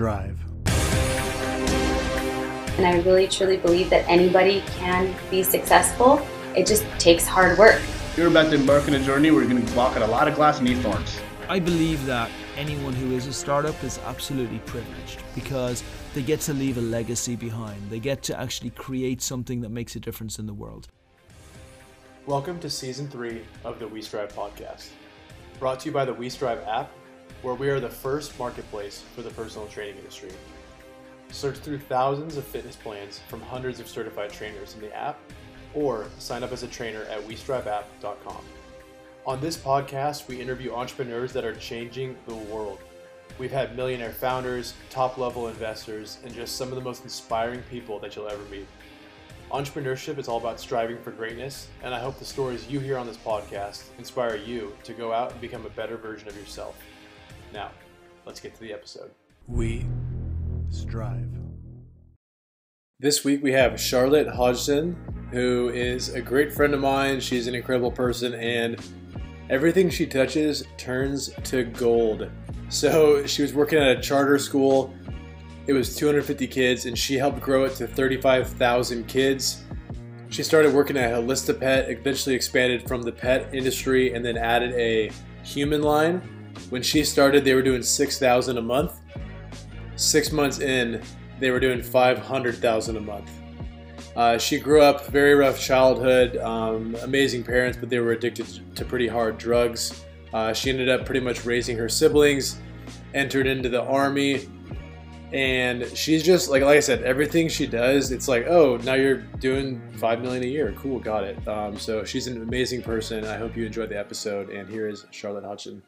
strive. And I really truly believe that anybody can be successful. It just takes hard work. You're about to embark on a journey where you're going to walk on a lot of glass and eat thorns. I believe that anyone who is a startup is absolutely privileged because they get to leave a legacy behind. They get to actually create something that makes a difference in the world. Welcome to season three of the We Strive podcast, brought to you by the We Strive app, where we are the first marketplace for the personal training industry. Search through thousands of fitness plans from hundreds of certified trainers in the app, or sign up as a trainer at WeStriveApp.com. On this podcast, we interview entrepreneurs that are changing the world. We've had millionaire founders, top level investors, and just some of the most inspiring people that you'll ever meet. Entrepreneurship is all about striving for greatness, and I hope the stories you hear on this podcast inspire you to go out and become a better version of yourself. Now, let's get to the episode. We strive. This week we have Charlotte Hodgson, who is a great friend of mine. She's an incredible person, and everything she touches turns to gold. So she was working at a charter school. It was 250 kids, and she helped grow it to 35,000 kids. She started working at Holista Pet, eventually expanded from the pet industry, and then added a human line. When she started, they were doing 6,000 a month. Six months in, they were doing 500,000 a month. Uh, she grew up very rough childhood, um, amazing parents, but they were addicted to pretty hard drugs. Uh, she ended up pretty much raising her siblings, entered into the army, and she's just like like I said, everything she does, it's like, oh, now you're doing five million a year. Cool, got it. Um, so she's an amazing person. I hope you enjoyed the episode. And here is Charlotte Hodgson.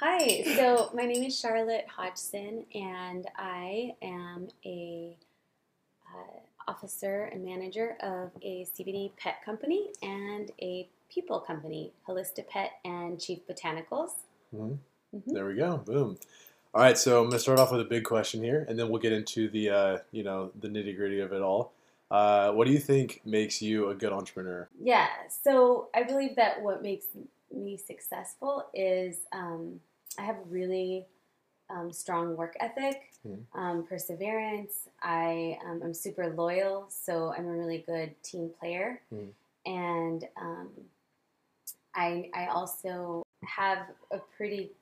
Hi, so my name is Charlotte Hodgson, and I am a uh, officer and manager of a CBD pet company and a people company, Holista Pet and Cheef Botanicals. Mhm. Mhm. There we go. Boom. All right, so I'm gonna start off with a big question here, and then we'll get into the uh, you know the nitty gritty of it all. Uh, what do you think makes you a good entrepreneur? Yeah, so I believe that what makes me successful is um, I have really um, strong work ethic, Mhm. um, perseverance. I um, I'm super loyal, so I'm a really good team player, Mhm. and um, I I also have a pretty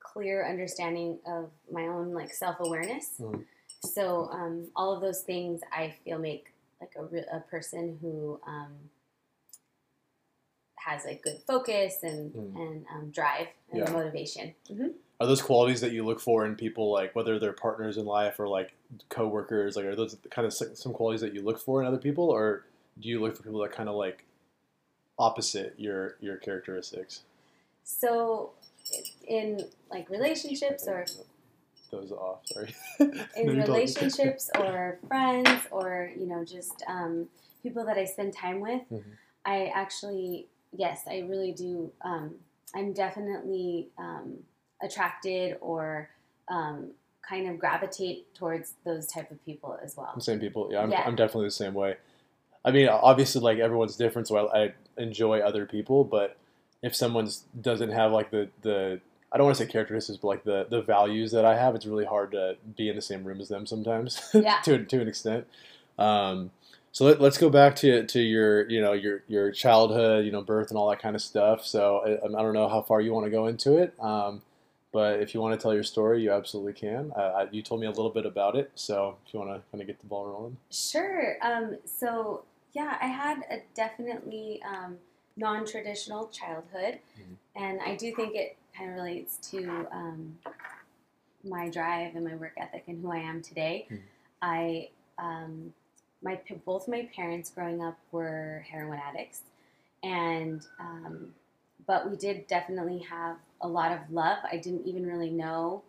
clear understanding of my own like self awareness. Mhm. So um, all of those things I feel make like a, re- a person who um, has a good focus and Mm. and um, drive and Yeah. motivation. hmm Are those qualities that you look for in people, like whether they're partners in life or like coworkers? Like, are those kind of some qualities that you look for in other people, or do you look for people that kind of like opposite your your characteristics? So in like relationships or those off. Sorry. in relationships or friends or you know just um, people that I spend time with, Mhm. I actually yes, I really do. Um, I'm definitely um, attracted or um, kind of gravitate towards those type of people as well. Same people. Yeah, I'm, Yeah. I'm definitely the same way. I mean, obviously, like everyone's different, so I, I enjoy other people. But if someone's doesn't have like the the I don't want to say characteristics, but like the the values that I have, it's really hard to be in the same room as them sometimes. Yeah. to to an extent. Um, so let, let's go back to to your you know your your childhood, you know, birth and all that kind of stuff. So I, I don't know how far you want to go into it. Um, but if you want to tell your story, you absolutely can. Uh, I, you told me a little bit about it, so if you want to kind of get the ball rolling. Sure. Um, so yeah, I had a definitely um, non-traditional childhood, Mhm. and I do think it kind of relates to um, my drive and my work ethic and who I am today. Mhm. I um, my both my parents growing up were heroin addicts, and um, but we did definitely have a lot of love. I didn't even really know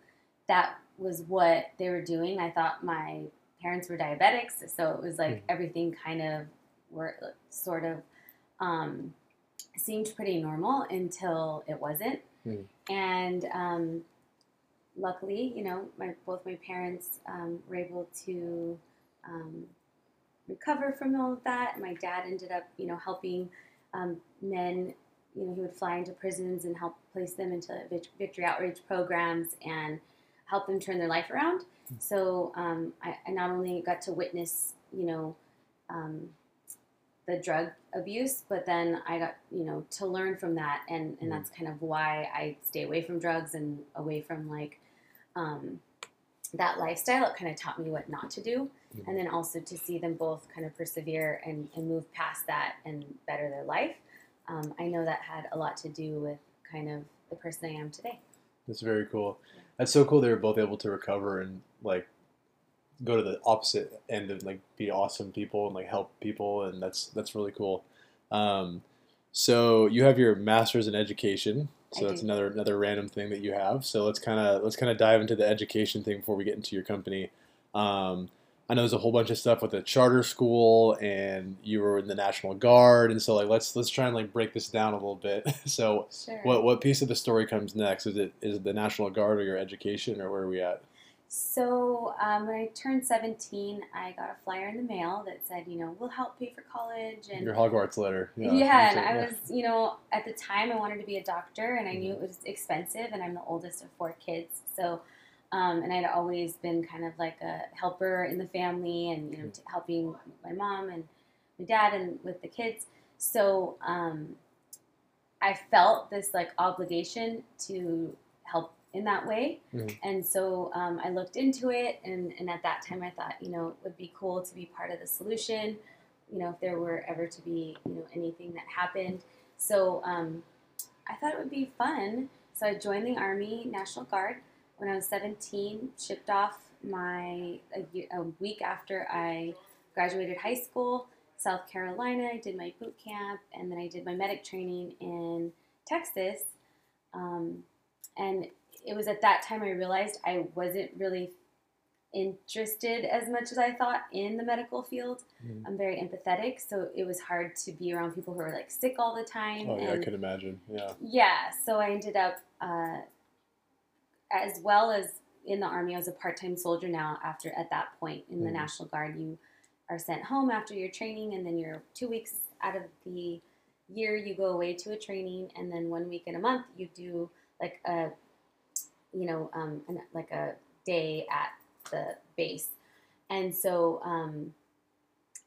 that was what they were doing. I thought my parents were diabetics, so it was like Mhm. everything kind of were sort of um, seemed pretty normal until it wasn't. Mhm. And um, luckily, you know, my both my parents um, were able to um, recover from all of that. My dad ended up, you know, helping um, men. You know, he would fly into prisons and help place them into victory outreach programs and help them turn their life around. So um, I, I not only got to witness, you know, um, the drug abuse, but then I got, you know, to learn from that, and and Mhm. that's kind of why I stay away from drugs and away from like um, that lifestyle. It kind of taught me what not to do. And then also to see them both kind of persevere and, and move past that and better their life. Um, I know that had a lot to do with kind of the person I am today. That's very cool. That's so cool. They were both able to recover and like go to the opposite end and like be awesome people and like help people, and that's that's really cool. Um, so you have your master's in education. So I that's do. another another random thing that you have. So let's kind of let's kind of dive into the education thing before we get into your company. Um, I know there's a whole bunch of stuff with the charter school, and you were in the National Guard, and so like let's let's try and like break this down a little bit. so Sure. what what piece of the story comes next? Is it is it the National Guard or your education or where are we at? So um, when I turned 17, I got a flyer in the mail that said, you know, we'll help pay for college. And Your Hogwarts letter. yeah, and I was, you know, at the time I wanted to be a doctor and I knew it was expensive and I'm the oldest of four kids. So, um, and I'd always been kind of like a helper in the family and, you know, t- helping my mom and my dad and with the kids. So um, I felt this like obligation to help in that way. Mhm. And so um, I looked into it, and, and at that time I thought, you know, it would be cool to be part of the solution, you know, if there were ever to be, you know, anything that happened. So um, I thought it would be fun. So I joined the Army National Guard when I was 17, shipped off my, a, a week after I graduated high school, South Carolina. I did my boot camp, and then I did my medic training in Texas. Um, and it was at that time I realized I wasn't really interested as much as I thought in the medical field. Mhm. I'm very empathetic, so it was hard to be around people who are like sick all the time. Oh yeah, I could imagine. Yeah. yeah, so I ended up, uh, as well as in the army, I was a part-time soldier now. After at that point in the Mhm. National Guard, you are sent home after your training, and then you're two weeks out of the year you go away to a training, and then one week in a month you do like a, you know, um, an, like a day at the base, and so um,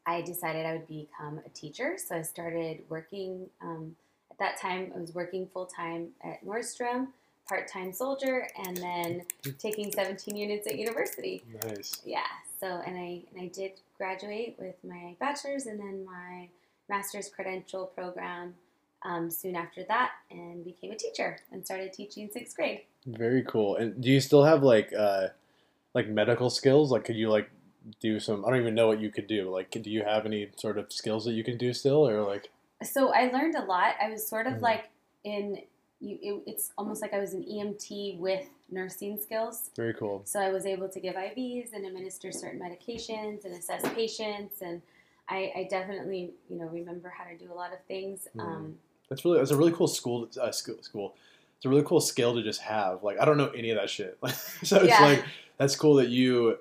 I decided I would become a teacher. So I started working. Um, at that time, I was working full time at Nordstrom, part time soldier, and then taking 17 units at university. Nice. Yeah. So and I and I did graduate with my bachelor's and then my master's credential program um, soon after that, and became a teacher and started teaching sixth grade. Very cool. And do you still have like uh like medical skills? Like could you like do some I don't even know what you could do. Like do you have any sort of skills that you can do still or like So I learned a lot. I was sort of Mhm. like in you. It, it's almost like I was an EMT with nursing skills. very cool. So I was able to give IVs and administer certain medications and assess patients, and I, I definitely, you know, remember how to do a lot of things. Mhm. Um, That's really that's a really cool school uh, school school. It's a really cool skill to just have. Like I don't know any of that shit. so it's Yeah. like that's cool that you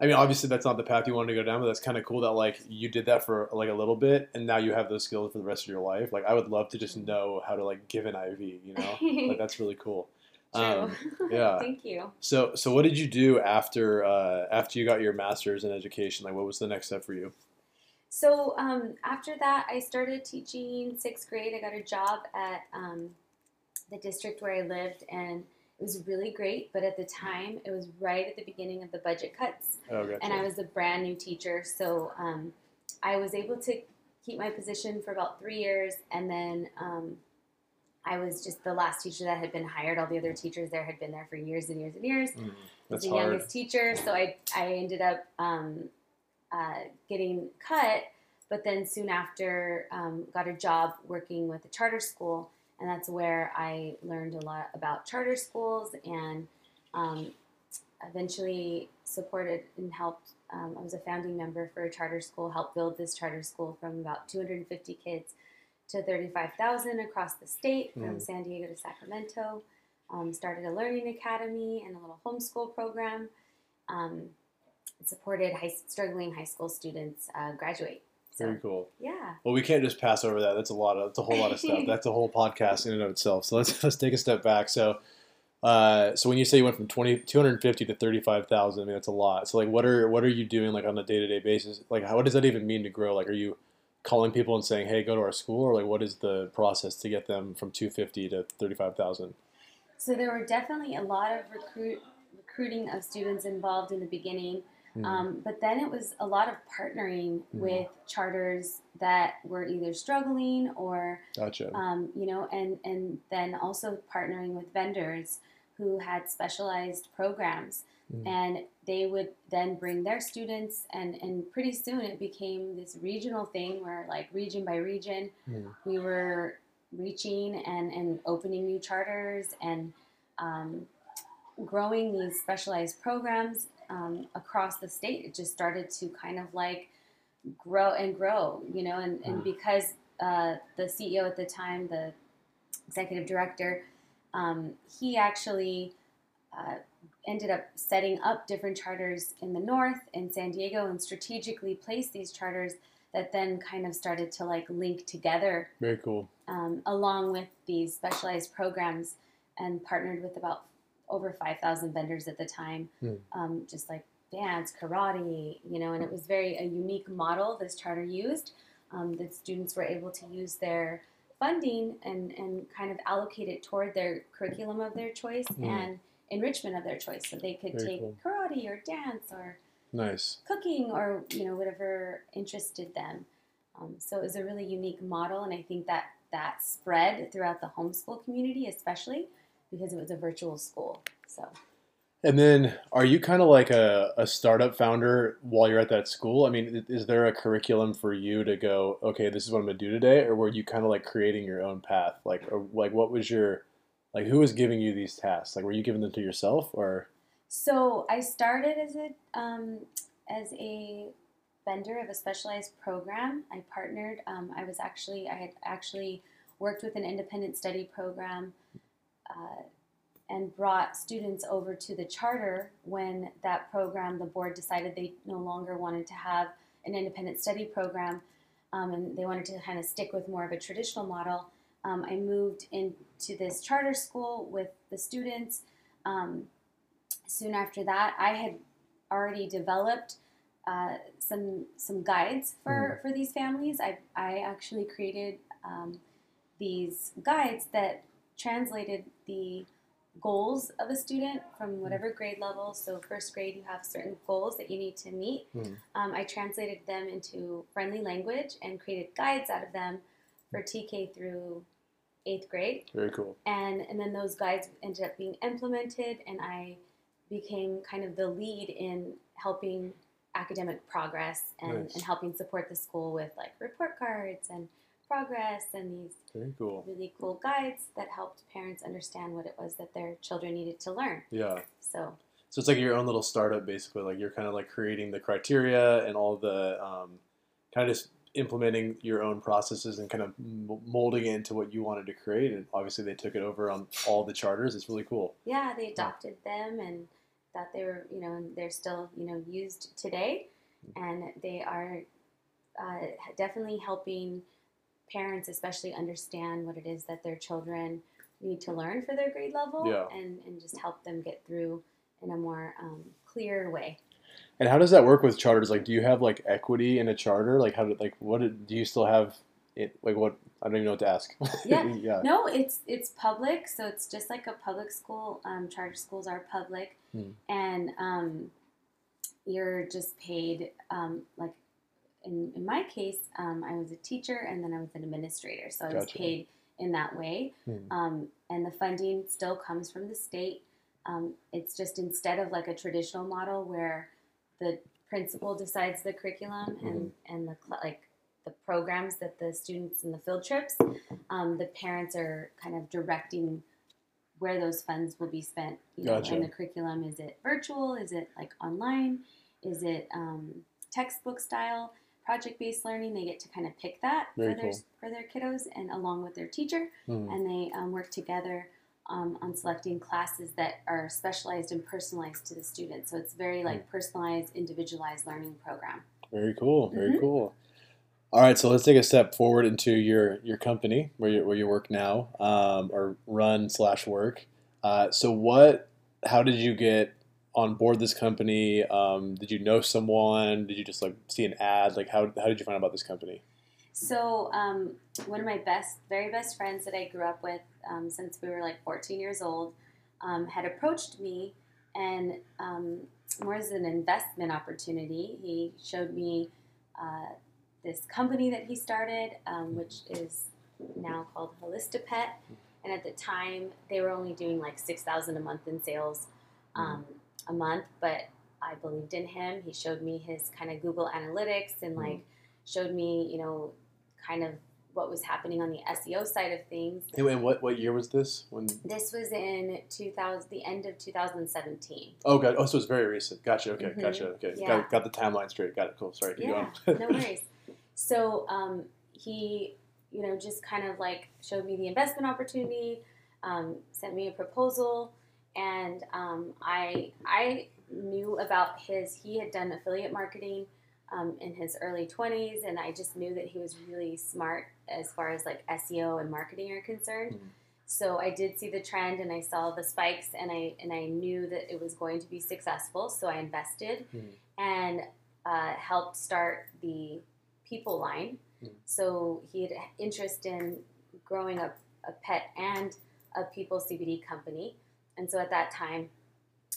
I mean obviously that's not the path you wanted to go down, but that's kind of cool that like you did that for like a little bit and now you have those skills for the rest of your life. Like I would love to just know how to like give an IV, you know? like that's really cool. true. Um, yeah. Thank you. So so what did you do after uh, after you got your masters in education? Like what was the next step for you? So um, after that, I started teaching sixth grade. I got a job at um, the district where I lived, and it was really great. But at the time, it was right at the beginning of the budget cuts. Oh, gotcha. and I was a brand new teacher, so um, I was able to keep my position for about three years, and then um, I was just the last teacher that had been hired. All the other teachers there had been there for years and years and years. Was That's the hard. youngest teacher, so I I ended up um, uh, getting cut, but then soon after um, got a job working with a charter school, and that's where I learned a lot about charter schools and um, eventually supported and helped. Um, I was a founding member for a charter school, helped build this charter school from about 250 kids to 35,000 across the state from Mm. San Diego to Sacramento. Um, started a learning academy and a little homeschool program. Um, supported high, struggling high school students uh, graduate. So Very cool. yeah, Well, we can't just pass over that. That's a lot of. That's a whole lot of stuff. That's a whole podcast in and of itself. So let's let's take a step back. So, Uh, so when you say you went from 20, 250 to 35,000, I mean, that's a lot. So like, what are, what are you doing like on a day-to-day basis? Like, how, what does that even mean to grow? Like, are you calling people and saying, Hey, go to our school or like, what is the process to get them from 250 to 35,000? So there were definitely a lot of recruit recruiting of students involved in the beginning, Hmm. um, but then it was a lot of partnering Mhm. with charters that were either struggling or Gotcha. um, you know, and and then also partnering with vendors who had specialized programs, Mm. and they would then bring their students, and and pretty soon it became this regional thing where like region by region, Mm. we were reaching and and opening new charters and um, growing these specialized programs um, across the state. It just started to kind of like grow and grow, you know, and, and Mm. because uh, the CEO at the time, the executive director, um, he actually uh, ended up setting up different charters in the north in San Diego and strategically placed these charters that then kind of started to like link together Very cool. um, along with these specialized programs and partnered with about over 5,000 vendors at the time, Hmm. um, just like dance, karate, you know, and it was very a unique model this charter used. Um, that students were able to use their funding and, and kind of allocate it toward their curriculum of their choice Hmm. and enrichment of their choice. So they could Very take cool. karate or dance or Nice. cooking or you know whatever interested them. Um, so it was a really unique model, and I think that that spread throughout the homeschool community, especially because it was a virtual school. So And then, are you kind of like a, a startup founder while you're at that school? I mean, is there a curriculum for you to go, okay, this is what I'm gonna do today, or were you kind of like creating your own path? Like, or like, what was your, like, who was giving you these tasks? Like, were you giving them to yourself, or so I started as a um, as a vendor of a specialized program. I partnered. Um, I was actually I had actually worked with an independent study program. Uh, and brought students over to the charter when that program, the board decided they no longer wanted to have an independent study program um, and they wanted to kind of stick with more of a traditional model. Um, I moved into this charter school with the students. Um, soon after that, I had already developed uh, some some guides for, for these families. I, I actually created um, these guides that translated the goals of a student from whatever grade level. So, first grade, you have certain goals that you need to meet. Mhm. Um, I translated them into friendly language and created guides out of them for TK through eighth grade. very cool? And, and then those guides ended up being implemented, and I became kind of the lead in helping academic progress and, Nice. and helping support the school with like report cards and progress and these Very cool. really cool guides that helped parents understand what it was that their children needed to learn. Yeah. So So it's like your own little startup, basically. Like you're kind of like creating the criteria and all the um, kind of just implementing your own processes and kind of m- molding it into what you wanted to create. And obviously, they took it over on all the charters. It's really cool. yeah, they adopted them and thought they were, you know, and they're still, you know, used today, and they are uh, definitely helping parents, especially understand what it is that their children need to learn for their grade level, Yeah. and and just help them get through in a more um, clear way. And how does that work with charters? Like, do you have like equity in a charter? Like, how did like what did, do you still have? It like what? I don't even know what to ask. Yeah. yeah. No, it's it's public, so it's just like a public school. Um, charter schools are public, Hmm. and um, you're just paid um, like in, in my case, um, I was a teacher and then I was an administrator, so I was paid in that way. Hmm. Um, and the funding still comes from the state. Um, it's just instead of like a traditional model where the principal decides the curriculum and and the like the programs that the students and the field trips, um, the parents are kind of directing where those funds will be spent. You know, Gotcha. and the curriculum is it virtual? Is it like online? Is it um, textbook style? Project based learning. They get to kind of pick that Very for their cool. for their kiddos and along with their teacher Hmm. and they um, work together um, on selecting classes that are specialized and personalized to the student. So it's very like personalized, individualized learning program. Very cool. Very Mhm. cool. All right, so let's take a step forward into your your company where you where you work now, um, or run slash work. Uh, so what? How did you get on board this company? Um, did you know someone? Did you just like see an ad? Like how how did you find out about this company? So, um, one of my best, very best friends that I grew up with um, since we were like 14 years old um, had approached me and um, more as an investment opportunity. He showed me uh, this company that he started, um, which is now called Holista Pet. And at the time, they were only doing like 6000 a month in sales um, a month, but I believed in him. He showed me his kind of Google Analytics and like showed me, you know, kind of what was happening on the SEO side of things. And what what year was this? When? This was in 2000, the end of 2017. Oh, god. Oh, so it's very recent. Gotcha. Okay. Mhm. Gotcha. Okay. Yeah. Got, got the timeline straight. Got it. Cool. Sorry. Yeah, no worries. So um, he, you know, just kind of like showed me the investment opportunity, um, sent me a proposal, and um, I I knew about his. He had done affiliate marketing um, in his early twenties, and I just knew that he was really smart as far as like SEO and marketing are concerned. Mhm. So I did see the trend, and I saw the spikes, and I and I knew that it was going to be successful. So I invested Mhm. and uh, helped start the people line. Mhm. So he had interest in growing a, a pet and a people CBD company. And so at that time,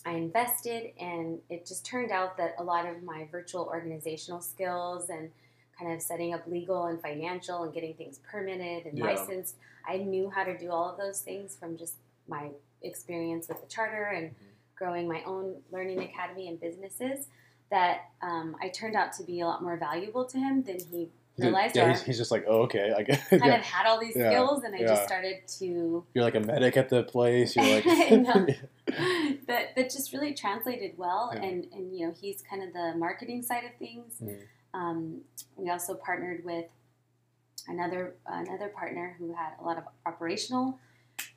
I invested, and it just turned out that a lot of my virtual organizational skills and kind of setting up legal and financial and getting things permitted and Yeah. licensed, I knew how to do all of those things from just my experience with the charter and growing my own learning academy and businesses. That um, I turned out to be a lot more valuable to him than he realized. yeah, he's, he's just like, oh, okay. I kind yeah. of had all these Yeah. skills, and I just started to You're like a medic at the place. You're like. but that just really translated well. And and you know he's kind of the marketing side of things. Mhm. Um, we also partnered with another another partner who had a lot of operational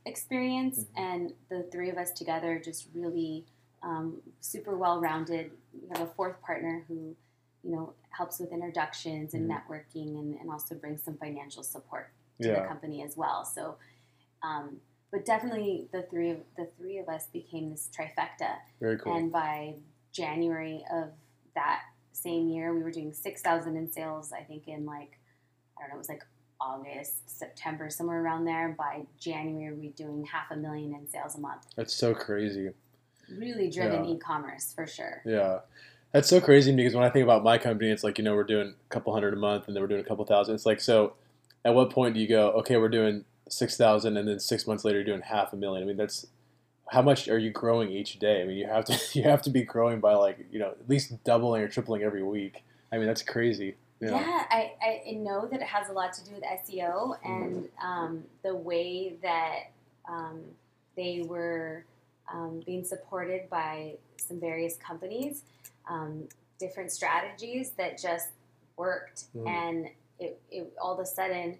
experience, Mhm. and the three of us together just really um, super well rounded. We have a fourth partner who you know helps with introductions and Mhm. networking, and, and also brings some financial support to the company as well. So, um, but definitely the three of the three of us became this trifecta. Very cool. And by January of that same year, we were doing six thousand in sales. I think in like I don't know, it was like August, September, somewhere around there. By January, we were doing half a million in sales a month. That's so crazy. Really driven Yeah. e-commerce for sure. Yeah. That's so crazy because when I think about my company, it's like, you know, we're doing a couple hundred a month and then we're doing a couple thousand. It's like, so at what point do you go, okay, we're doing 6,000 and then six months later you're doing half a million? I mean, that's how much are you growing each day? I mean, you have to, you have to be growing by like, you know, at least doubling or tripling every week. I mean, that's crazy. Yeah, I, I know that it has a lot to do with SEO and um, the way that um, they were um, being supported by some various companies, um, different strategies that just worked, Mhm. and it, it all of a sudden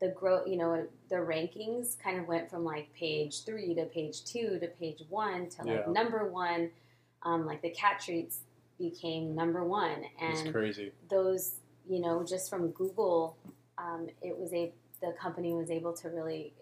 the growth, you know, the rankings kind of went from like page three to page two to page one to like Yeah. number one. Um, like the cat treats became number one, It's and crazy. those, you know, just from Google, um, it was a the company was able to really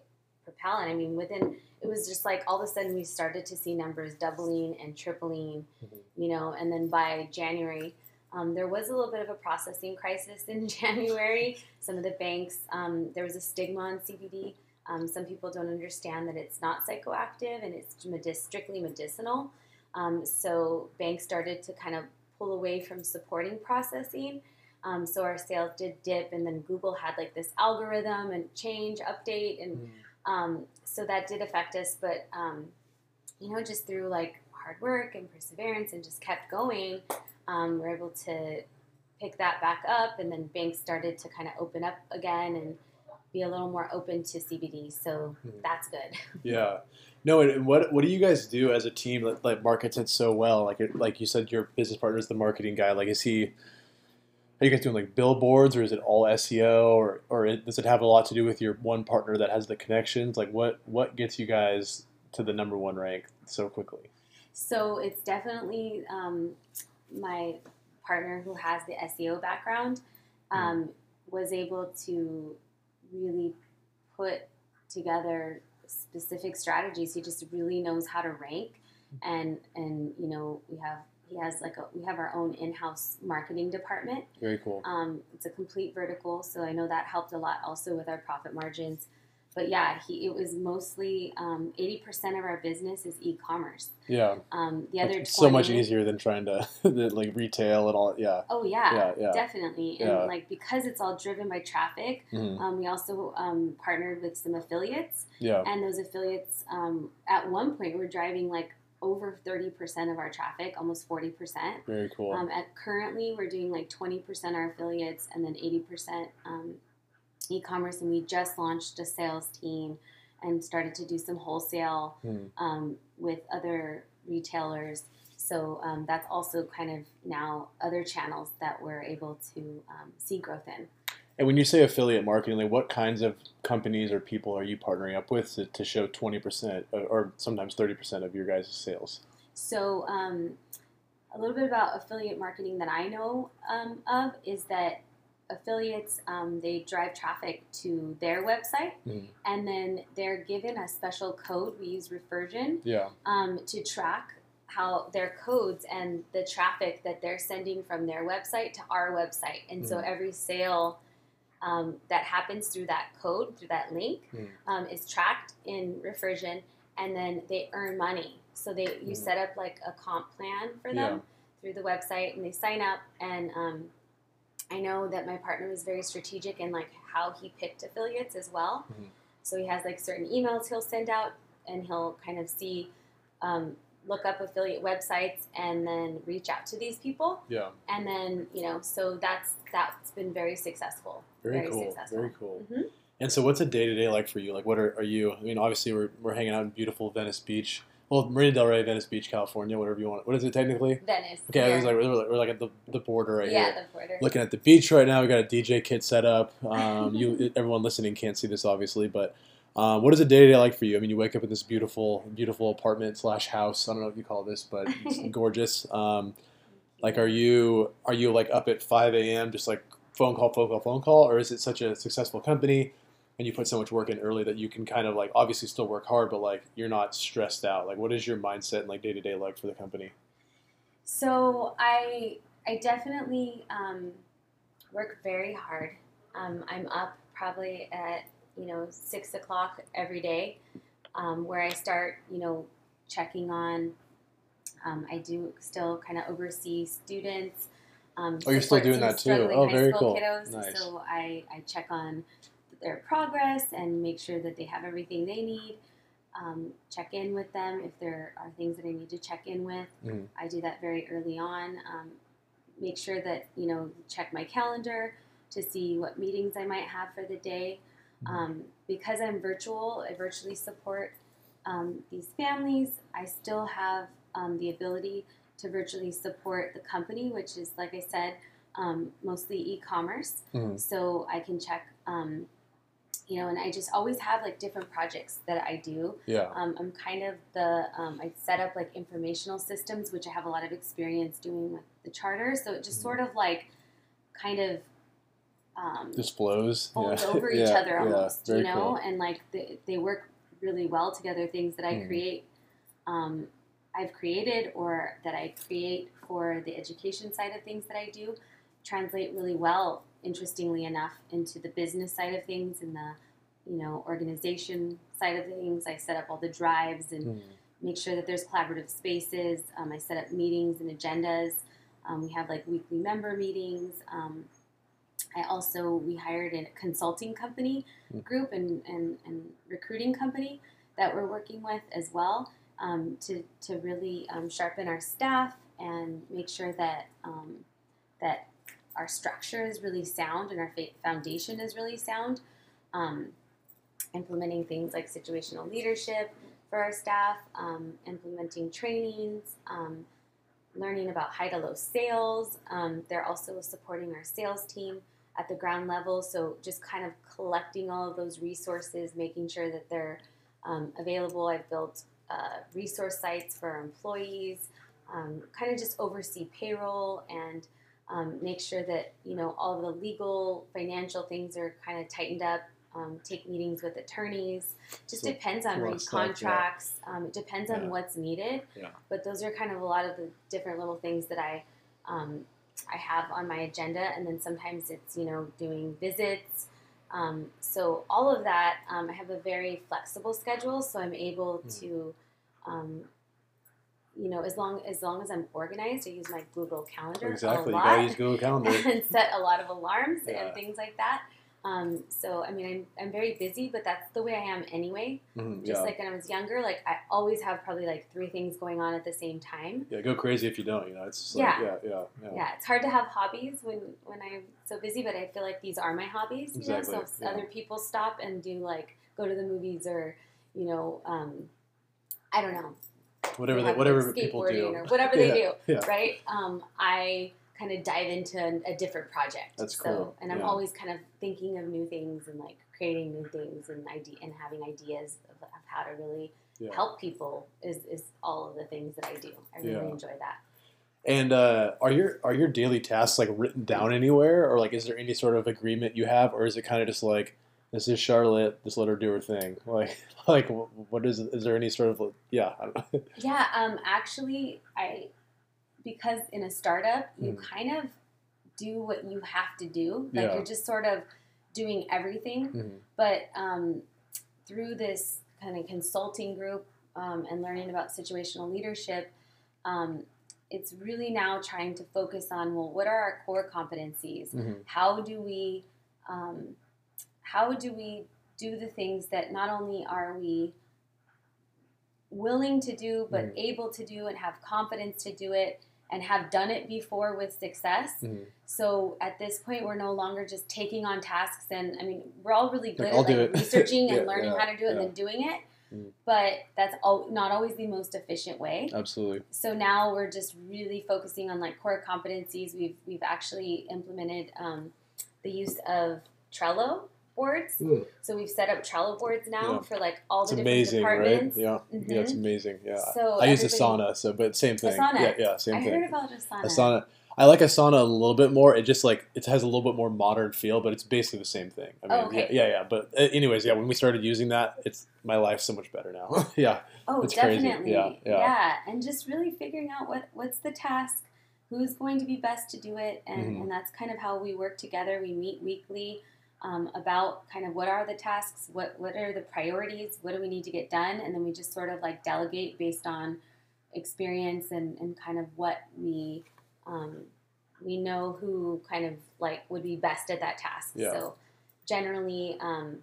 propel. And I mean, within it was just like all of a sudden we started to see numbers doubling and tripling, Mhm. you know, and then by January. Um, there was a little bit of a processing crisis in January. Some of the banks, um, there was a stigma on CBD. Um, some people don't understand that it's not psychoactive and it's strictly medicinal. Um, so banks started to kind of pull away from supporting processing. Um, so our sales did dip, and then Google had like this algorithm and change, update, and um, so that did affect us. But um, you know, just through like hard work and perseverance, and just kept going, um, we are able to pick that back up, and then banks started to kind of open up again and be a little more open to CBD. So Mhm. that's good. Yeah. No, and and what what do you guys do as a team that like markets it so well? Like it, like you said, your business partner is the marketing guy. Like, is he? Are you guys doing like billboards, or is it all SEO, or or it, does it have a lot to do with your one partner that has the connections? Like, what what gets you guys to the number one rank so quickly? So it's definitely um, my partner who has the SEO background um, was able to really put together specific strategies. He just really knows how to rank, and and you know we have he has like a we have our own in-house marketing department. Very cool. Um, it's a complete vertical, so I know that helped a lot also with our profit margins. But yeah, he it was mostly um, eighty percent of our business is e-commerce. Yeah. Um, the other 20, so much easier than trying to like retail and all. Yeah. Oh yeah, Yeah, yeah. definitely. And Yeah. like because it's all driven by traffic, Mhm. um, we also um, partnered with some affiliates, Yeah. and those affiliates um, at one point were driving like over thirty percent of our traffic, almost forty percent. Very cool. Um, at currently, we're doing like twenty percent our affiliates, and then eighty percent um, e-commerce. And we just launched a sales team and started to do some wholesale Hmm. um, with other retailers. So um, that's also kind of now other channels that we're able to um, see growth in. And when you say affiliate marketing, like what kinds of companies or people are you partnering up with to, to show 20% or, or sometimes 30% of your guys' sales? So, um, a little bit about affiliate marketing that I know um, of is that affiliates um, they drive traffic to their website, Mhm. and then they're given a special code. We use Refersion Yeah. um, to track how their codes and the traffic that they're sending from their website to our website, and so Mhm. every sale. Um, that happens through that code, through that link, Mhm. um, is tracked in Refersion, and then they earn money. So they you Mhm. set up like a comp plan for Yeah. them through the website, and they sign up. And um, I know that my partner was very strategic in like how he picked affiliates as well. Mhm. So he has like certain emails he'll send out, and he'll kind of see, um, look up affiliate websites, and then reach out to these people. Yeah. And then you know, so that's that's been very successful. Very, cool. successful. Very cool. Mhm. And so, what's a day to day like for you? Like, what are, are you? I mean, obviously, we're, we're hanging out in beautiful Venice Beach. Well, Marina Del Rey, Venice Beach, California, whatever you want. What is it technically? Venice. Okay, yeah. was like, we're, we're like at the, the border right yeah, here. Yeah, the border. Looking at the beach right now. We got a DJ kit set up. Um, you, everyone listening can't see this obviously, but um, what is a day to day like for you? I mean, you wake up in this beautiful, beautiful apartment slash house. I don't know what you call this, but it's gorgeous. Um, like, are you are you like up at five a.m. just like phone call, phone call, phone call, or is it such a successful company and you put so much work in early that you can kind of like obviously still work hard, but like you're not stressed out? Like, what is your mindset and like day to day like for the company? So I I definitely um, work very hard. Um, I'm up probably at you know six o'clock every day, um, where I start you know checking on. Um, I do still kind of oversee students. Um, Oh, you're still doing that too? Oh, high very cool. Kiddos. Nice. So I, I check on their progress and make sure that they have everything they need. Um, check in with them if there are things that I need to check in with. Mhm. I do that very early on. Um, make sure that you know check my calendar to see what meetings I might have for the day. Um, because I'm virtual, I virtually support um, these families. I still have um, the ability to virtually support the company, which is like I said, um, mostly e-commerce. Mhm. So I can check. Um, you know, and I just always have like different projects that I do. Yeah. Um, I'm kind of the um, I set up like informational systems, which I have a lot of experience doing with the charter. So it just Mhm. sort of like kind of um, Just flows. folds yeah. over each Yeah, other yeah, almost, you know, cool. and like they, they work really well together. Things that I Mhm. create, um, I've created or that I create for the education side of things that I do translate really well, interestingly enough, into the business side of things and the you know organization side of things. I set up all the drives and Mhm. make sure that there's collaborative spaces. Um, I set up meetings and agendas. Um, we have like weekly member meetings. Um, I also we hired a consulting company Mm. group and, and, and recruiting company that we're working with as well um, to, to really um, sharpen our staff and make sure that um, that our structure is really sound and our foundation is really sound. Um, implementing things like situational leadership for our staff, um, implementing trainings, um, learning about high to low sales. Um, they're also supporting our sales team at the ground level. So just kind of collecting all of those resources, making sure that they're um, available. I've built uh, resource sites for our employees, um, kind of just oversee payroll and um, make sure that you know all of the legal, financial things are kind of tightened up um, take meetings with attorneys. Just So, depends on a lot read of stuff, yeah. contracts. Um, it depends on Yeah. what's needed. Yeah. But those are kind of a lot of the different little things that I um, I have on my agenda, and then sometimes it's you know doing visits. Um, so all of that, um, I have a very flexible schedule, so I'm able Mhm. to, um, you know, as long as long as I'm organized, I use my Google Calendar Exactly. a You lot gotta use Google Calendar. and set a lot of alarms Yeah. and things like that. Um, so I mean, I'm, I'm very busy, but that's the way I am anyway. Mhm, Just yeah. like when I was younger, like I always have probably like three things going on at the same time. yeah, go crazy if you don't. You know, it's like, Yeah. yeah, yeah, yeah. Yeah, it's hard to have hobbies when when I'm so busy, but I feel like these are my hobbies. You know, Exactly, so yeah. other people stop and do like go to the movies or you know, um, I don't know, Whatever, they whatever like, people do, or whatever they do, right? Um, I kind of dive into a, different project. That's so, cool, And I'm yeah. always kind of thinking of new things and like creating new things and idea and having ideas of, of how to really Yeah. help people is, is all of the things that I do. I really Yeah. enjoy that. And uh, are your are your daily tasks like written down anywhere, or like is there any sort of agreement you have, or is it kind of just like this is Charlotte, just let her do her thing? Like like what is is there any sort of yeah? I don't know. Yeah, um, actually, I because in a startup you Mm. kind of do what you have to do. Like Yeah. you're just sort of doing everything. Mhm. But um, through this kind of consulting group um, and learning about situational leadership, um, it's really now trying to focus on well, what are our core competencies? Mhm. How do we um, how do we do the things that not only are we willing to do but Mhm. able to do and have confidence to do it and have done it before with success Mhm. so at this point we're no longer just taking on tasks and i mean we're all really good I'll at like researching and learning yeah, how to do it and then doing it Mhm. but that's all, not always the most efficient way Absolutely. so now we're just really focusing on like core competencies. We've we've actually implemented um, the use of Trello boards. Mm. So we've set up Trello boards now Yeah. for like all It's the different amazing, right? departments. Yeah, yeah, it's Mhm. amazing. Yeah, So I use everybody- Asana, so but same thing. Asana. Yeah, yeah, same I thing. heard about Asana. Asana. I like Asana a little bit more. It just like it has a little bit more modern feel, but it's basically the same thing. I mean, Oh, okay. yeah, yeah, yeah. But uh, anyways, yeah, when we started using that, it's my life's so much better now. yeah, Oh, It's crazy. definitely. Yeah, yeah. and just really figuring out what what's the task, who's going to be best to do it, and, Mhm. and that's kind of how we work together. We meet weekly um, about kind of what are the tasks, what what are the priorities, what do we need to get done, and then we just sort of like delegate based on experience and, and kind of what we um, we know who kind of like would be best at that task. Yeah. So generally, um,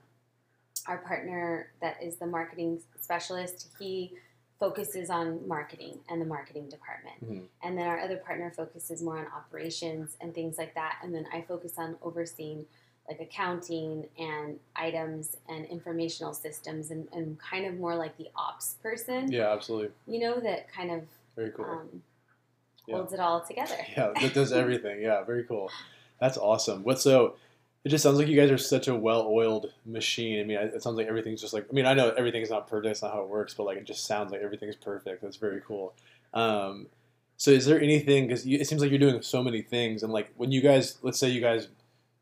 our partner that is the marketing specialist, he focuses on marketing and the marketing department. Mhm. And then our other partner focuses more on operations and things like that. And then I focus on overseeing like accounting and items and informational systems and, and kind of more like the ops person, yeah, absolutely. you know, that kind of Very cool. um, Yeah. holds it all together. Yeah, that does everything. Yeah, very cool. That's awesome. What so? It just sounds like you guys are such a well-oiled machine. I mean, it sounds like everything's just like. I mean, I know everything's not perfect. It's not how it works, but like it just sounds like everything's perfect. That's very cool. Um, so, is there anything? Because it seems like you're doing so many things, and like when you guys, let's say you guys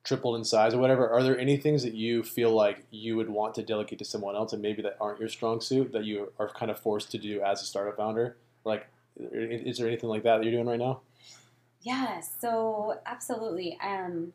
tripled in size or whatever, are there any things that you feel like you would want to delegate to someone else, and maybe that aren't your strong suit that you are kind of forced to do as a startup founder? Like, is there anything like that that you're doing right now? Yeah, so absolutely. Um,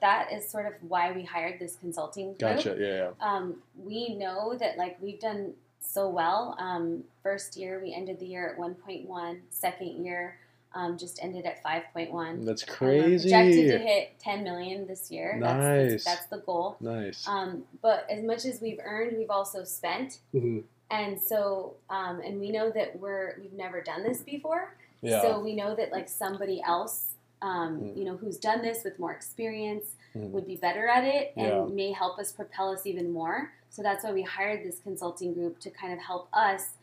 that is sort of why we hired this consulting group. Gotcha. Yeah. yeah. Um, we know that like we've done so well. Um, first year we ended the year at 1.1. Second year um, just ended at 5.1. That's crazy. projected to hit 10 million this year. That's, Nice. the, that's the goal. nice. Um, but as much as we've earned, we've also spent. Mhm. And so, um, and we know that we're we've never done this before. Yeah. So we know that like somebody else, um, Mm. you know, who's done this with more experience Mhm. would be better at it and Yeah. may help us propel us even more. So that's why we hired this consulting group to kind of help us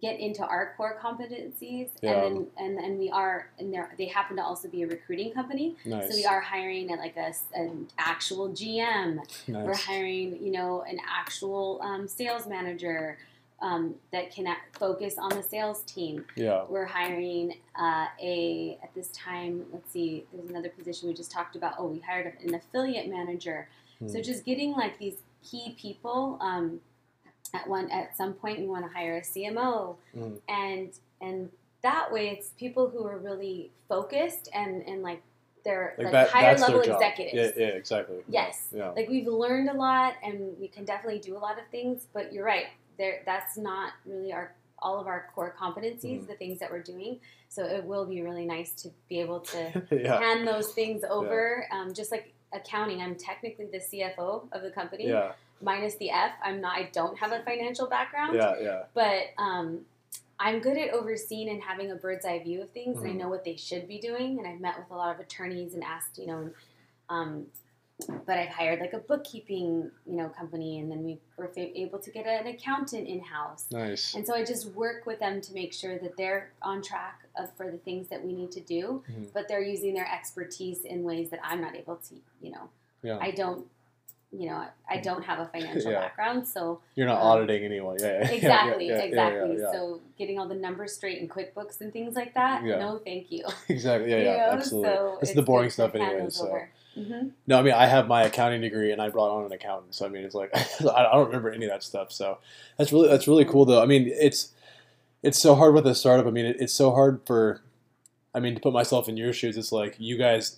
get into our core competencies Yeah. and then and then we are and they happen to also be a recruiting company nice. so we are hiring at like a, an actual gm we're hiring you know an actual um, sales manager um, that can focus on the sales team Yeah. we're hiring uh, a at this time let's see there's another position we just talked about oh we hired an affiliate manager so Hmm. just getting like these key people. Um, at one at some point, we want to hire a CMO, Mhm. and and that way, it's people who are really focused and and like they're Like, like, that, higher level executives. Yeah, yeah, exactly. Yes. Yeah. Like we've learned a lot, and we can definitely do a lot of things. But you're right. There, that's not really our all of our core competencies, Mhm. the things that we're doing. So it will be really nice to be able to yeah. hand those things over. Um, just like accounting, I'm technically the CFO of the company, Yeah. Minus the F. I'm not. I don't have a financial background, Yeah. Yeah. but um, I'm good at overseeing and having a bird's eye view of things, and I Mhm. know what they should be doing. And I've met with a lot of attorneys and asked, you know, um, but I've hired like a bookkeeping, you know, company, and then we were able to get an accountant in house. Nice. And so I just work with them to make sure that they're on track of, for the things that we need to do, Mhm. but they're using their expertise in ways that I'm not able to. You know, Yeah. I don't, you know, I don't have a financial Yeah. background, so You're not um, auditing anyone. Yeah. yeah, exactly, yeah, exactly. So getting all the numbers straight in QuickBooks and things like that, no, thank you. Exactly. Yeah. You Yeah. know, absolutely. So is it's the boring stuff anyway. So. Mhm. No, I mean I have my accounting degree and I brought on an accountant, so I mean it's like I don't remember any of that stuff. So that's really that's really cool though. I mean it's it's so hard with a startup. I mean it, it's so hard for I mean to put myself in your shoes. It's like you guys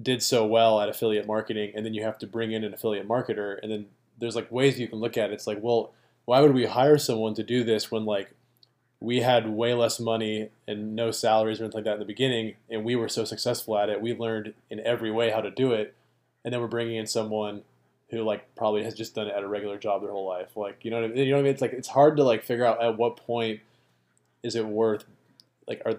did so well at affiliate marketing, and then you have to bring in an affiliate marketer, and then there's like ways you can look at it. It's like well why would we hire someone to do this when like we had way less money and no salaries or anything like that in the beginning, and we were so successful at it. We learned in every way how to do it, and then we're bringing in someone who like probably has just done it at a regular job their whole life. Like you know what I mean? You know what I mean? It's like it's hard to like figure out at what point is it worth like are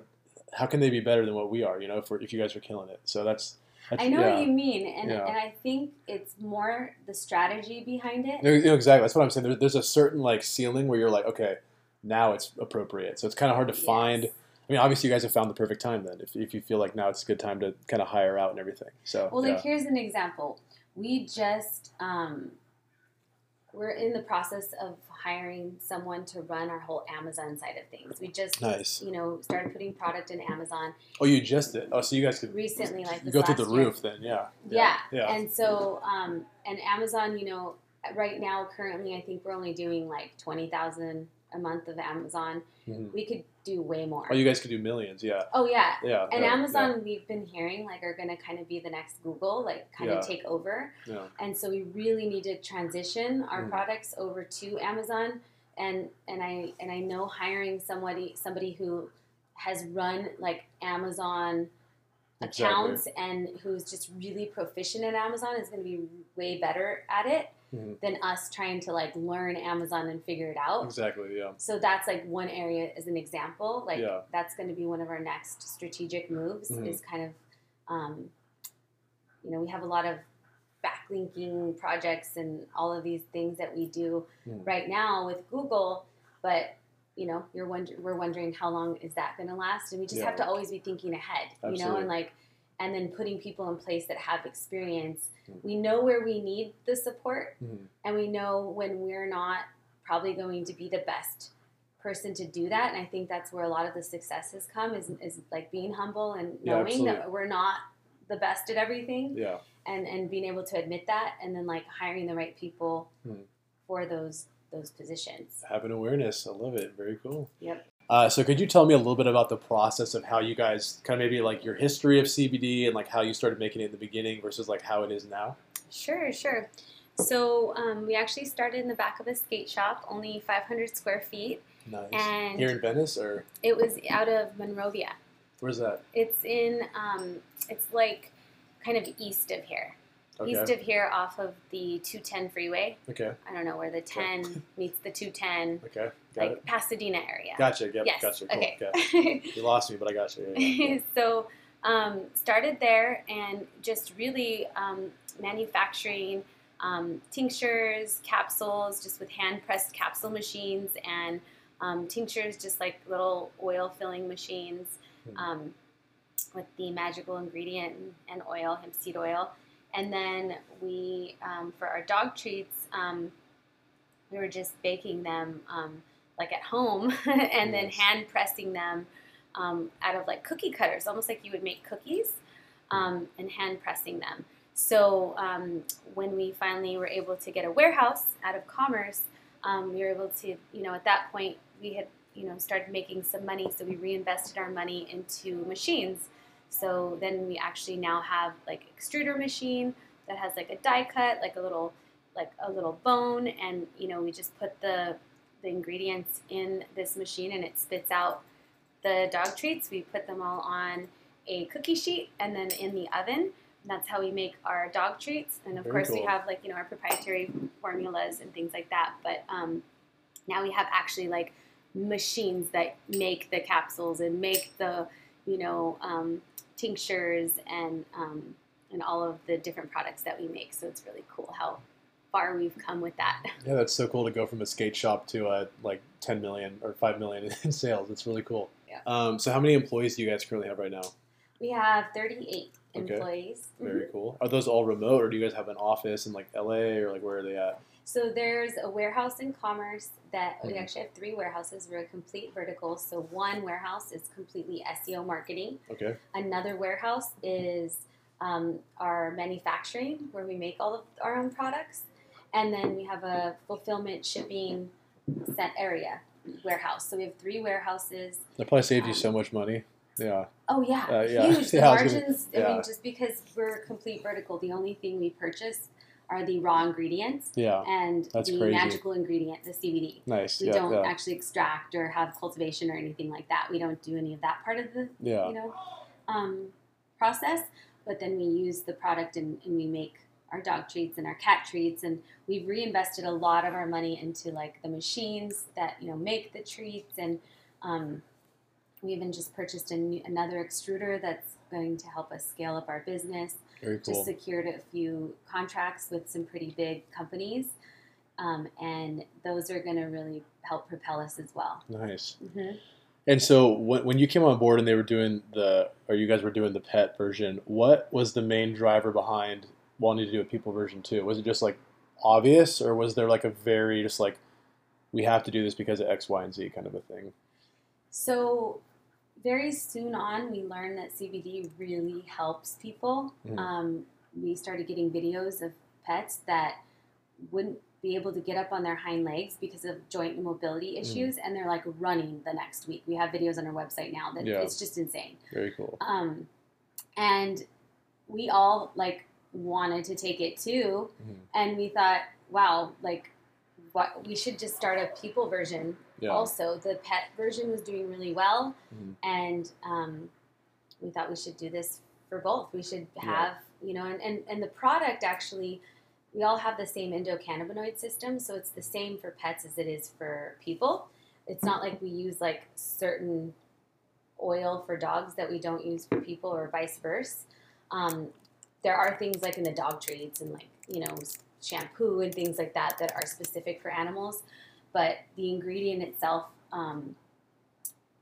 how can they be better than what we are? You know, if if you guys are killing it. So that's I know yeah. what you mean, and, Yeah. and I think it's more the strategy behind it. No, no, exactly. That's what I'm saying. There, there's a certain like ceiling where you're like, okay, now it's appropriate. So it's kind of hard to find. I mean, obviously, you guys have found the perfect time then. If, if you feel like now it's a good time to kind of hire out and everything. So Well, yeah. like here's an example. We just um, we're in the process of hiring someone to run our whole Amazon side of things. We just nice. you know started putting product in Amazon Oh, you just did. Oh, so you guys could recently, like you go through the year. roof then. Yeah. Yeah. Yeah. And so, um, and Amazon, you know, right now, currently, I think we're only doing like 20,000 a month of Amazon. Mhm. We could do way more. Oh, you guys could do millions. Yeah. oh, yeah. Yeah. And yeah, Amazon, we've been hearing like are going to kind of be the next Google, like kind Yeah. of take over. Yeah. yeah. And so we really need to transition our Mm. products over to Amazon. And and I and I know hiring somebody somebody who has run like Amazon Exactly. accounts and who's just really proficient at Amazon is going to be way better at it Mhm. than us trying to like learn Amazon and figure it out. Exactly. Yeah. So that's like one area as an example. Like Yeah. that's going to be one of our next strategic moves Mhm. is kind of, um, you know, we have a lot of backlinking projects and all of these things that we do Mhm. right now with Google, but you know, you're wonder- we're wondering how long is that going to last, and we just Yeah. have to always be thinking ahead, you know, and like, and then putting people in place that have experience. Mhm. We know where we need the support, Mhm. and we know when we're not probably going to be the best person to do that and i think that's where a lot of the success has come is, is like being humble and Yeah, knowing that we're not the best at everything Yeah. and and being able to admit that and then like hiring the right people Hmm. for those those positions Having awareness. I love it. Very cool. Yep. Uh, so could you tell me a little bit about the process of how you guys kind of maybe like your history of CBD and like how you started making it in the beginning versus like how it is now? sure sure so um, we actually started in the back of a skate shop only 500 square feet Nice. and Here in Venice or it was out of monrovia where's that? it's in um, it's like kind of east of here Okay. east of here off of the 210 freeway. okay. I don't know where the 10 meets the 210, Okay. Got like it. Pasadena area. Gotcha. Yep. yes. Gotcha. Cool. okay. You lost me, but I got you. Yeah, so um, started there and just really um, manufacturing um, tinctures, capsules, just with hand pressed capsule machines and um, tinctures, just like little oil filling machines Hmm. um, with the magical ingredient and oil, hemp seed oil. And then we, um, for our dog treats, um, we were just baking them um, like at home and then hand pressing them um, out of like cookie cutters, almost like you would make cookies, um, and hand pressing them. So um, when we finally were able to get a warehouse out of Commerce, um, we were able to, you know, at that point we had, you know, started making some money. So we reinvested our money into machines. So then we actually now have like extruder machine that has like a die cut, like a little, like a little bone, and you know we just put the the ingredients in this machine and it spits out the dog treats. We put them all on a cookie sheet and then in the oven. And that's how we make our dog treats. And of Very course, we have like you know our proprietary formulas and things like that. But um, now we have actually like machines that make the capsules and make the you know um, tinctures and um, and all of the different products that we make. So it's really cool how far we've come with that. Yeah, that's so cool to go from a skate shop to a like 10 million or 5 million in sales. It's really cool. Yeah. Um, so how many employees do you guys currently have right now? We have 38 Okay. employees. Very cool. Are those all remote, or do you guys have an office in like LA, or like where are they at? So there's a warehouse in Commerce that we Mhm. actually have three warehouses. We're a complete vertical. So one warehouse is completely SEO marketing. Okay. Another warehouse is um, our manufacturing, where we make all of our own products, and then we have a fulfillment shipping set area warehouse. So we have three warehouses. That probably saved you Um, so much money. Yeah. Oh yeah, Uh, yeah. huge. The Yeah, I gonna- margins. I mean, just because we're complete vertical, the only thing we purchase are the raw ingredients Yeah. and the crazy. magical ingredient, the CBD. Nice. We yeah. don't yeah. actually extract or have cultivation or anything like that. We don't do any of that part of the yeah. you know um, process. But then we use the product and, and we make our dog treats and our cat treats, and we've reinvested a lot of our money into like the machines that you know make the treats, and um, we even just purchased new, another extruder that's going to help us scale up our business Very just secured a few contracts with some pretty big companies, um, and those are going to really help propel us as well. Nice. Mm-hmm. And so when, when you came on board and they were doing the, or you guys were doing the pet version, what was the main driver behind wanting to do a people version too? Was it just like obvious, or was there like a very just like we have to do this because of X, Y, and Z kind of a thing? So, very soon on, we learned that CBD really helps people. Mhm. Um, we started getting videos of pets that wouldn't be able to get up on their hind legs because of joint immobility Mm-hmm. issues, and they're like running the next week. We have videos on our website now that Yeah. it's just insane. Very cool. Um, and we all like wanted to take it too, Mhm. and we thought, wow, like, what we should just start a people version. Yeah. Also, the pet version was doing really well, Mhm. and um, we thought we should do this for both. We should Yeah. have, you know, and, and, and the product actually, we all have the same endocannabinoid system, so it's the same for pets as it is for people. It's not like we use like certain oil for dogs that we don't use for people or vice versa. Um, there are things like in the dog treats and like, you know, shampoo and things like that that are specific for animals, but the ingredient itself um,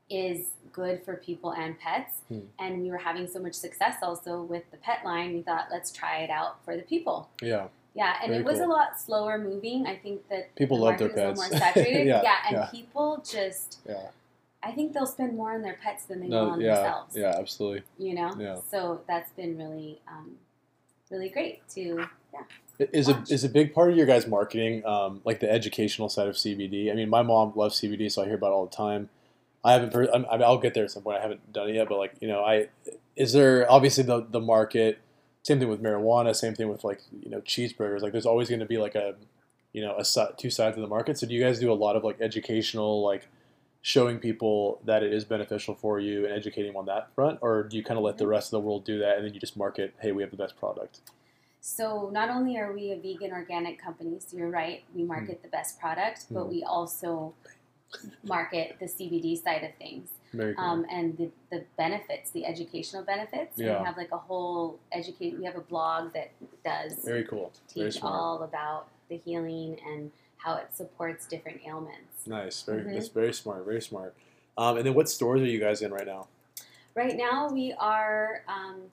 is good for people and pets. Hmm. And we were having so much success also with the pet line, we thought, let's try it out for the people. Yeah. Yeah, and Very it was cool. a lot slower moving. I think that People the love their market is a pets. more saturated. Yeah, and yeah. people just, Yeah. I think they'll spend more on their pets than they will on Yeah. themselves. Yeah. Absolutely. You know, Yeah. so that's been really, um, really great to yeah. Is a is a big part of your guys' marketing, um, like the educational side of CBD. I mean, my mom loves CBD, so I hear about it all the time. I haven't. Per- I'm, I mean, I'll get there at some point. I haven't done it yet, but like you know, I is there obviously the the market. Same thing with marijuana. Same thing with like you know cheeseburgers. Like there's always going to be like a you know a two sides of the market. So do you guys do a lot of like educational like showing people that it is beneficial for you and educating them on that front, or do you kind of let the rest of the world do that and then you just market, hey, we have the best product? So not only are we a vegan organic company, so you're right, we market the best product, but Mm. we also market the CBD side of things. Very cool. um, and the, the benefits, the educational benefits. And Yeah. we have like a whole educate. We have a blog that does Very cool. Teach smart. all about the healing and how it supports different ailments. Nice. Very. Mhm. That's very smart. Very smart. Um, and then what stores are you guys in right now? Right now, we are um,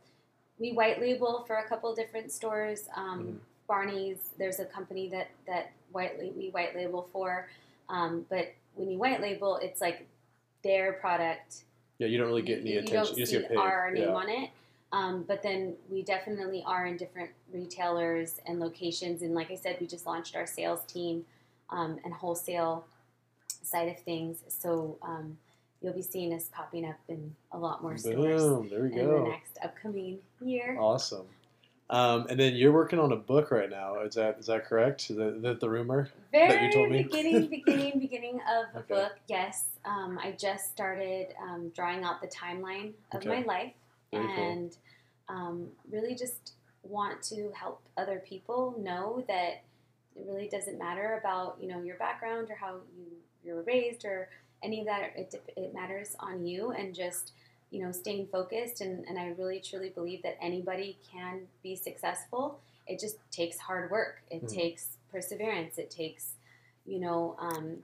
we white label for a couple different stores. Um, Mhm. Barney's, there's a company that that white we white label for, um, but when you white label, it's like their product Yeah, you don't really get any you, you don't you just see get paid. our name yeah. on it. Um, but then we definitely are in different retailers and locations. And like I said, we just launched our sales team um, and wholesale side of things. So um, you'll be seeing us popping up in a lot more stores Boom. There we in the next upcoming year. Awesome. Um, and then you're working on a book right now. Is that is that correct? Is that, is that the rumor? that you told me? beginning, beginning, beginning of the Okay. book. Yes, um, I just started um, drawing out the timeline of Okay. my life, Very cool. and um, really just want to help other people know that it really doesn't matter about you know your background or how you you were raised or any of that. It, it matters on you and just you know staying focused. And, and I really truly believe that anybody can be successful. It just takes hard work. It Mhm. takes perseverance. It takes you know um,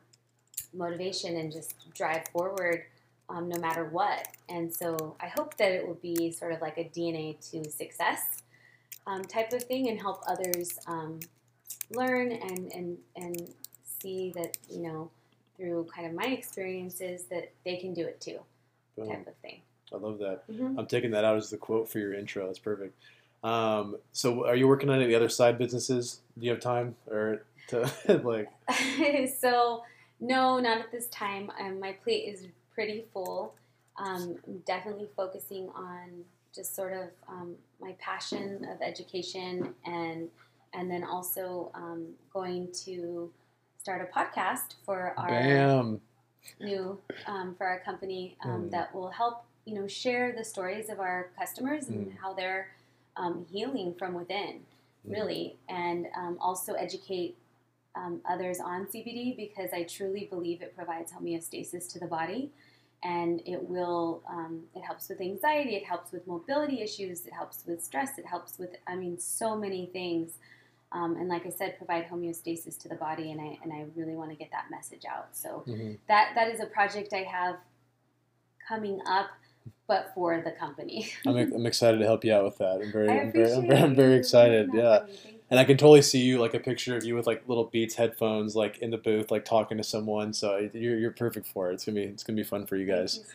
motivation and just drive forward um, no matter what. And so I hope that it will be sort of like a DNA to success um, type of thing and help others um, learn and, and, and see that, you know, through kind of my experiences that they can do it too, Boom. type of thing. I love that. Mhm. I'm taking that out as the quote for your intro. That's perfect. Um, so, are you working on any other side businesses? Do you have time or to like? so no, not at this time. Um, my plate is pretty full. Um, I'm definitely focusing on just sort of um, my passion of education and and then also um, going to start a podcast for our Bam. new um, for our company um, Mm. that will help you know share the stories of our customers and Mm. how they're um, healing from within Mm. really and um, also educate um, others on cbd because i truly believe it provides homeostasis to the body and it will um, it helps with anxiety it helps with mobility issues it helps with stress it helps with i mean so many things um, and like i said provide homeostasis to the body and i and i really want to get that message out so Mhm. that that is a project I have coming up, but for the company. I'm, I'm excited to help you out with that. I'm very, I I'm very, I'm very, I'm very excited. Yeah. Out for me. Thank And I can totally see you like a picture of you with like little Beats headphones, like in the booth, like talking to someone. So you're, you're perfect for it. It's gonna be it's gonna be fun for you guys. Thank you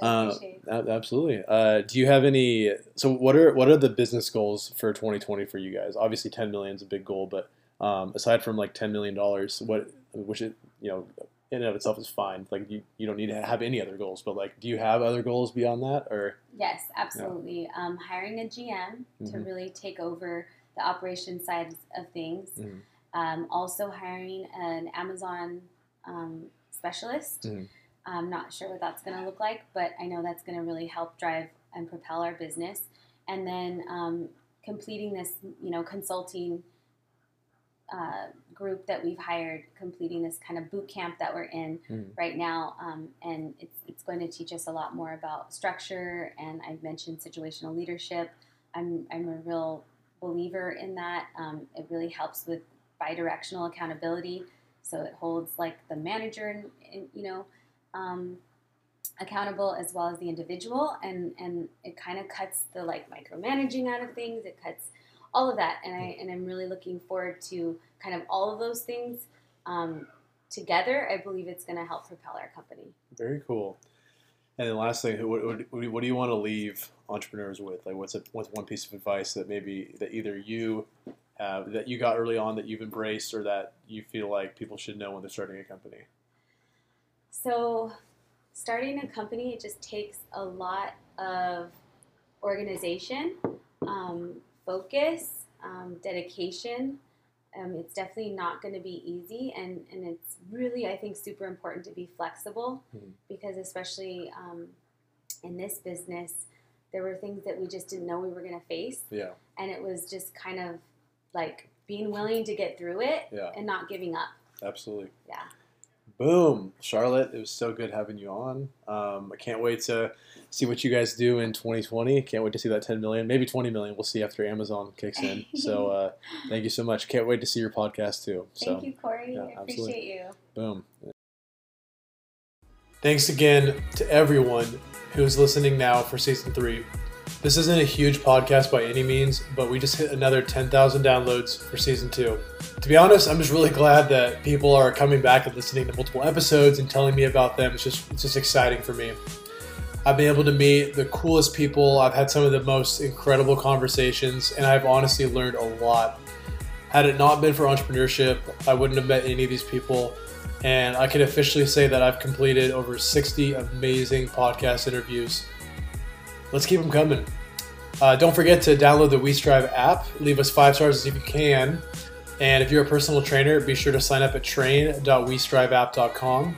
so much. I Uh, absolutely. Uh, do you have any? So what are what are the business goals for 2020 for you guys? Obviously, 10 million is a big goal, but um, aside from like 10 million dollars, what which it you know in and of itself is fine. Like you, you don't need to have any other goals, but like, do you have other goals beyond that, or Yes, absolutely. Um, hiring a GM to Mhm. really take over the operation side of things. Mhm. Um, also hiring an Amazon um, specialist. Mhm. I'm not sure what that's going to look like, but I know that's going to really help drive and propel our business. And then um, completing this, you know, consulting uh, group that we've hired, completing this kind of boot camp that we're in Mhm. right now, um, and it's it's going to teach us a lot more about structure. And I've mentioned situational leadership. I'm I'm a real believer in that. Um, it really helps with bidirectional accountability. So it holds like the manager, and, you know, um, accountable as well as the individual, and and it kind of cuts the like micromanaging out of things. It cuts all of that, and I and I'm really looking forward to kind of all of those things um, together. I believe it's going to help propel our company. very cool. And then last thing, what, what, what do you want to leave entrepreneurs with? Like, what's a, what's one piece of advice that maybe that either you have that you got early on that you've embraced, or that you feel like people should know when they're starting a company? So, starting a company, it just takes a lot of organization, um, focus, um, dedication. Um, it's definitely not going to be easy, and, and it's really, I think, super important to be flexible Mhm. because, especially um, in this business, there were things that we just didn't know we were going to face, Yeah, and it was just kind of like being willing to get through it yeah, and not giving up. absolutely. Yeah. Boom, Charlotte. It was so good having you on. Um, I can't wait to see what you guys do in 2020. Can't wait to see that 10 million, maybe 20 million. We'll see after Amazon kicks in. So uh, thank you so much. Can't wait to see your podcast too. So Thank you, Corey. yeah, I absolutely. appreciate you. boom. Thanks again to everyone who's listening now for season three. This isn't a huge podcast by any means, but we just hit another 10,000 downloads for season two. To be honest, I'm just really glad that people are coming back and listening to multiple episodes and telling me about them. It's just it's just exciting for me. I've been able to meet the coolest people. I've had some of the most incredible conversations, and I've honestly learned a lot. Had it not been for entrepreneurship, I wouldn't have met any of these people. And I can officially say that I've completed over 60 amazing podcast interviews. Let's keep them coming. Uh, don't forget to download the WeStrive app. Leave us five stars if you can. And if you're a personal trainer, be sure to sign up at train.westriveapp.com.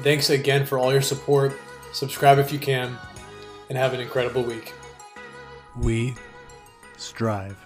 Thanks again for all your support. Subscribe if you can, and have an incredible week. We strive.